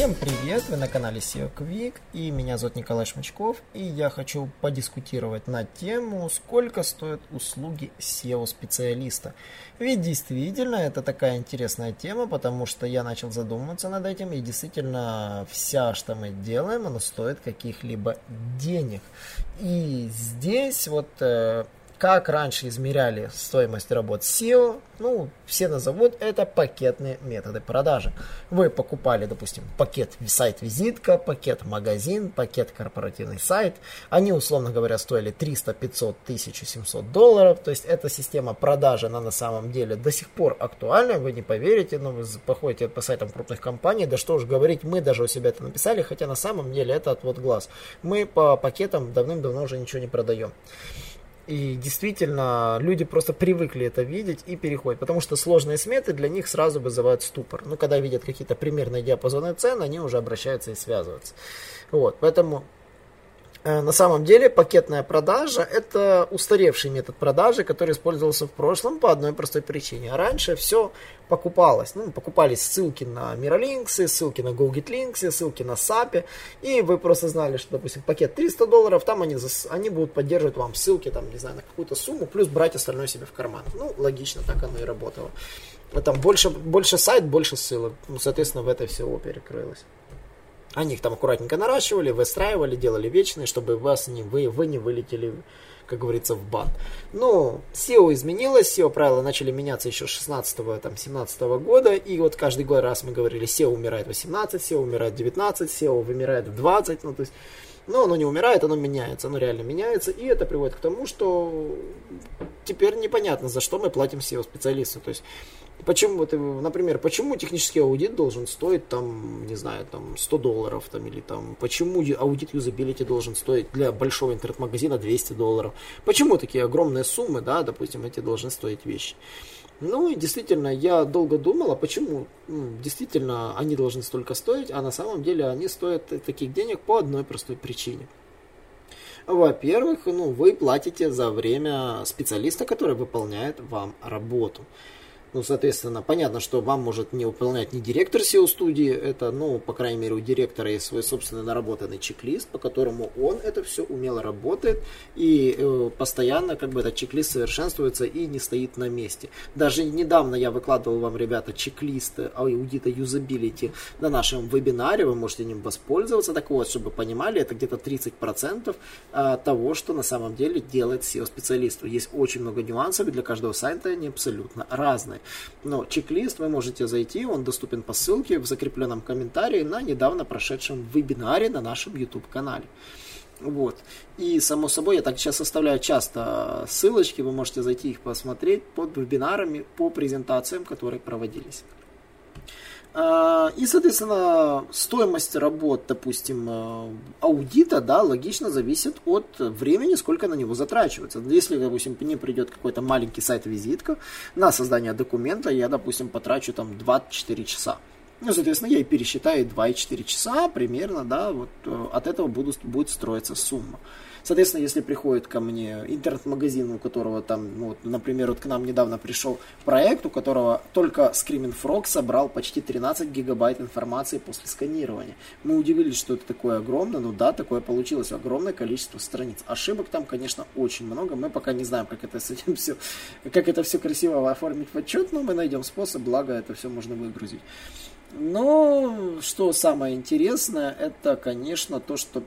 Всем привет! Вы на канале SEO Quick и меня зовут Николай Шмачков и я хочу подискутировать на тему, сколько стоят услуги SEO-специалиста. Ведь действительно это такая интересная тема, потому что я начал задумываться над этим и действительно вся, что мы делаем, она стоит каких-либо денег. И здесь вот э, как раньше измеряли стоимость работ SEO, ну, все назовут это пакетные методы продажи. Вы покупали, допустим, пакет сайт-визитка, пакет магазин, пакет корпоративный сайт. Они, условно говоря, стоили 300, 500, 1700 долларов. То есть эта система продажи, она на самом деле до сих пор актуальна. Вы не поверите, но вы походите по сайтам крупных компаний. Да что уж говорить, мы даже у себя это написали, хотя на самом деле это отвод глаз. Мы по пакетам давным-давно уже ничего не продаем. И действительно, люди просто привыкли это видеть и переходят, потому что сложные сметы для них сразу вызывают ступор. Ну, когда видят какие-то примерные диапазоны цен, они уже обращаются и связываются. Вот, поэтому на самом деле пакетная продажа это устаревший метод продажи, который использовался в прошлом по одной простой причине. А раньше все покупалось. Ну, покупались ссылки на Miralinks, ссылки на GoGetLinks, ссылки на SAP. И вы просто знали, что, допустим, пакет 300 долларов, там они, они будут поддерживать вам ссылки, там, не знаю, на какую-то сумму, плюс брать остальное себе в карман. Ну, логично, так оно и работало. Там больше, больше сайт, больше ссылок. Ну, соответственно, в это все перекрылось. Они их там аккуратненько наращивали, выстраивали, делали вечные, чтобы вас не, вы, вы не вылетели, как говорится, в бан. Но SEO изменилось, SEO правила начали меняться еще с 16-17 года, и вот каждый год раз мы говорили, SEO умирает 18, SEO умирает 19, SEO вымирает в 20, ну то есть но оно не умирает, оно меняется, оно реально меняется, и это приводит к тому, что теперь непонятно, за что мы платим SEO-специалисту. То есть Почему, вот, например, почему технический аудит должен стоить там, не знаю, там 100 долларов, там, или там, почему аудит юзабилити должен стоить для большого интернет-магазина 200 долларов? Почему такие огромные суммы, да, допустим, эти должны стоить вещи? Ну и действительно, я долго думал, а почему действительно они должны столько стоить, а на самом деле они стоят таких денег по одной простой причине. Во-первых, ну, вы платите за время специалиста, который выполняет вам работу. Ну, соответственно, понятно, что вам может не выполнять не директор SEO-студии, это, ну, по крайней мере, у директора есть свой собственный наработанный чек-лист, по которому он это все умело работает, и э, постоянно, как бы, этот чек-лист совершенствуется и не стоит на месте. Даже недавно я выкладывал вам, ребята, чек-лист аудита юзабилити на нашем вебинаре, вы можете ним воспользоваться, так вот, чтобы понимали, это где-то 30% а, того, что на самом деле делает SEO-специалист. Есть очень много нюансов, и для каждого сайта они абсолютно разные. Но чек-лист вы можете зайти, он доступен по ссылке в закрепленном комментарии на недавно прошедшем вебинаре на нашем YouTube-канале. Вот. И, само собой, я так сейчас оставляю часто ссылочки, вы можете зайти их посмотреть под вебинарами по презентациям, которые проводились. А, и, соответственно, стоимость работ, допустим, э, аудита, да, логично зависит от времени, сколько на него затрачивается. Если, допустим, мне придет какой-то маленький сайт-визитка на создание документа, я, допустим, потрачу там 24 часа. Ну, соответственно, я и пересчитаю 2,4 часа примерно, да, вот э, от этого буду, будет строиться сумма. Соответственно, если приходит ко мне интернет-магазин, у которого там, ну, вот, например, вот к нам недавно пришел проект, у которого только Screaming Frog собрал почти 13 гигабайт информации после сканирования. Мы удивились, что это такое огромное, ну да, такое получилось, огромное количество страниц. Ошибок там, конечно, очень много, мы пока не знаем, как это с этим все, как это все красиво оформить в отчет, но мы найдем способ, благо это все можно выгрузить. Но что самое интересное, это, конечно, то, что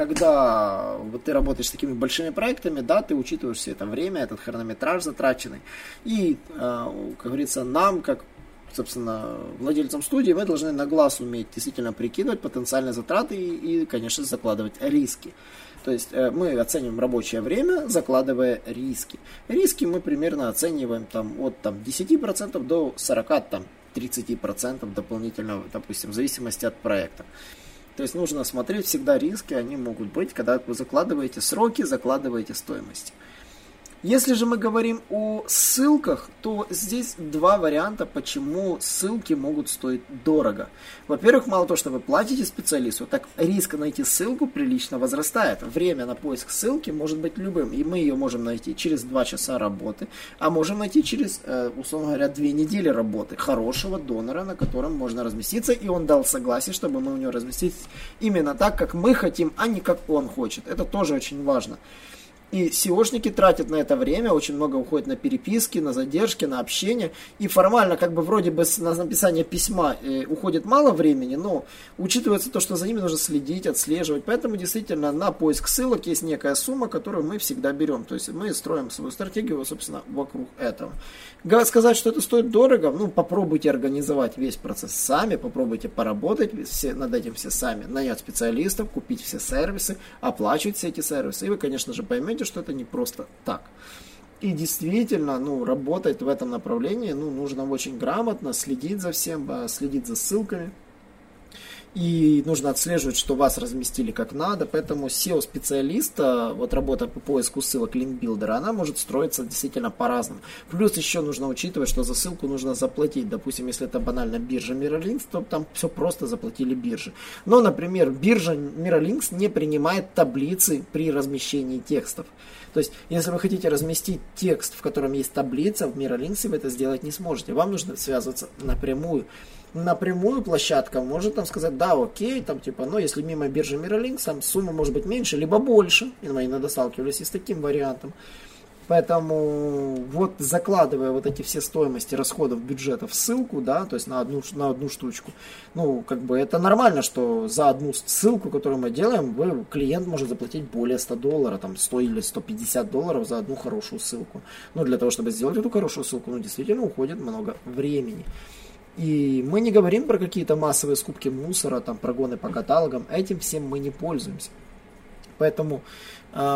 когда вот ты работаешь с такими большими проектами, да, ты учитываешь все это время, этот хронометраж затраченный. И, э, как говорится, нам, как собственно, владельцам студии, мы должны на глаз уметь действительно прикидывать потенциальные затраты и, и конечно, закладывать риски. То есть э, мы оцениваем рабочее время, закладывая риски. Риски мы примерно оцениваем там, от там, 10% до 40, там, 30% дополнительно, допустим, в зависимости от проекта. То есть нужно смотреть всегда риски, они могут быть, когда вы закладываете сроки, закладываете стоимости. Если же мы говорим о ссылках, то здесь два варианта, почему ссылки могут стоить дорого. Во-первых, мало того, что вы платите специалисту, так риск найти ссылку прилично возрастает. Время на поиск ссылки может быть любым, и мы ее можем найти через 2 часа работы, а можем найти через, э, условно говоря, 2 недели работы хорошего донора, на котором можно разместиться, и он дал согласие, чтобы мы у него разместились именно так, как мы хотим, а не как он хочет. Это тоже очень важно. И SEOшники тратят на это время, очень много уходит на переписки, на задержки, на общение. И формально, как бы вроде бы на написание письма э, уходит мало времени, но учитывается то, что за ними нужно следить, отслеживать. Поэтому действительно на поиск ссылок есть некая сумма, которую мы всегда берем. То есть мы строим свою стратегию, собственно, вокруг этого. Сказать, что это стоит дорого, ну попробуйте организовать весь процесс сами, попробуйте поработать все, над этим все сами, нанять специалистов, купить все сервисы, оплачивать все эти сервисы. И вы, конечно же, поймете, поймете, что это не просто так. И действительно, ну, работать в этом направлении, ну, нужно очень грамотно следить за всем, следить за ссылками, и нужно отслеживать, что вас разместили как надо, поэтому SEO-специалиста, вот работа по поиску ссылок линкбилдера, она может строиться действительно по-разному. Плюс еще нужно учитывать, что за ссылку нужно заплатить. Допустим, если это банально биржа Miralinks, то там все просто заплатили бирже. Но, например, биржа Miralinks не принимает таблицы при размещении текстов. То есть, если вы хотите разместить текст, в котором есть таблица, в Miralinks вы это сделать не сможете. Вам нужно связываться напрямую напрямую площадка может там сказать, да, окей, там типа, но если мимо биржи Miralinks, там сумма может быть меньше, либо больше. И мы иногда сталкивались и с таким вариантом. Поэтому вот закладывая вот эти все стоимости расходов бюджета в ссылку, да, то есть на одну, на одну штучку, ну, как бы это нормально, что за одну ссылку, которую мы делаем, вы, клиент может заплатить более 100 долларов, там 100 или 150 долларов за одну хорошую ссылку. Ну, для того, чтобы сделать эту хорошую ссылку, ну, действительно уходит много времени. И мы не говорим про какие-то массовые скупки мусора, там, прогоны по каталогам. Этим всем мы не пользуемся. Поэтому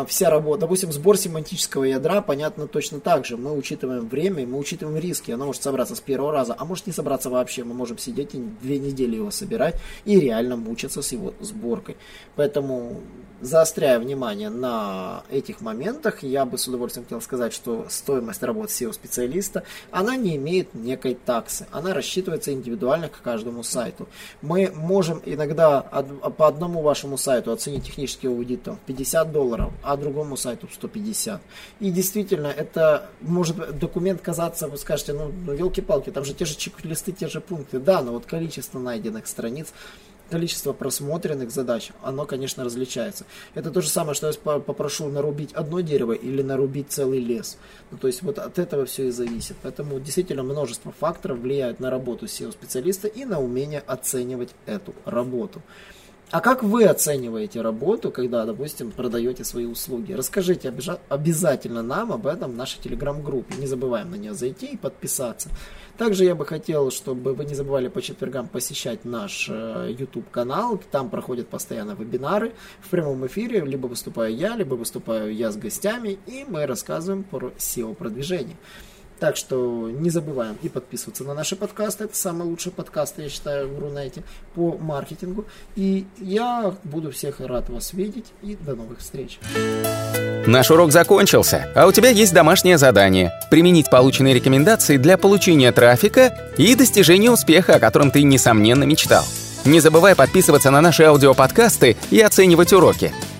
вся работа, допустим, сбор семантического ядра, понятно точно так же. Мы учитываем время, мы учитываем риски. Оно может собраться с первого раза, а может не собраться вообще. Мы можем сидеть и две недели его собирать и реально мучиться с его сборкой. Поэтому заостряя внимание на этих моментах, я бы с удовольствием хотел сказать, что стоимость работы SEO-специалиста, она не имеет некой таксы. Она рассчитывается индивидуально к каждому сайту. Мы можем иногда по одному вашему сайту оценить технический аудит там, 50 долларов, а другому сайту 150. И действительно, это может документ казаться, вы скажете, ну, ну елки-палки, там же те же чек-листы, те же пункты. Да, но вот количество найденных страниц количество просмотренных задач, оно, конечно, различается. Это то же самое, что я попрошу нарубить одно дерево или нарубить целый лес. Ну, то есть вот от этого все и зависит. Поэтому действительно множество факторов влияют на работу SEO-специалиста и на умение оценивать эту работу. А как вы оцениваете работу, когда, допустим, продаете свои услуги? Расскажите обязательно нам об этом в нашей телеграм-группе. Не забываем на нее зайти и подписаться. Также я бы хотел, чтобы вы не забывали по четвергам посещать наш э, YouTube канал. Там проходят постоянно вебинары в прямом эфире. Либо выступаю я, либо выступаю я с гостями. И мы рассказываем про SEO-продвижение. Так что не забываем и подписываться на наши подкасты. Это самый лучший подкаст, я считаю, в Рунете по маркетингу. И я буду всех рад вас видеть. И до новых встреч. Наш урок закончился, а у тебя есть домашнее задание – применить полученные рекомендации для получения трафика и достижения успеха, о котором ты, несомненно, мечтал. Не забывай подписываться на наши аудиоподкасты и оценивать уроки.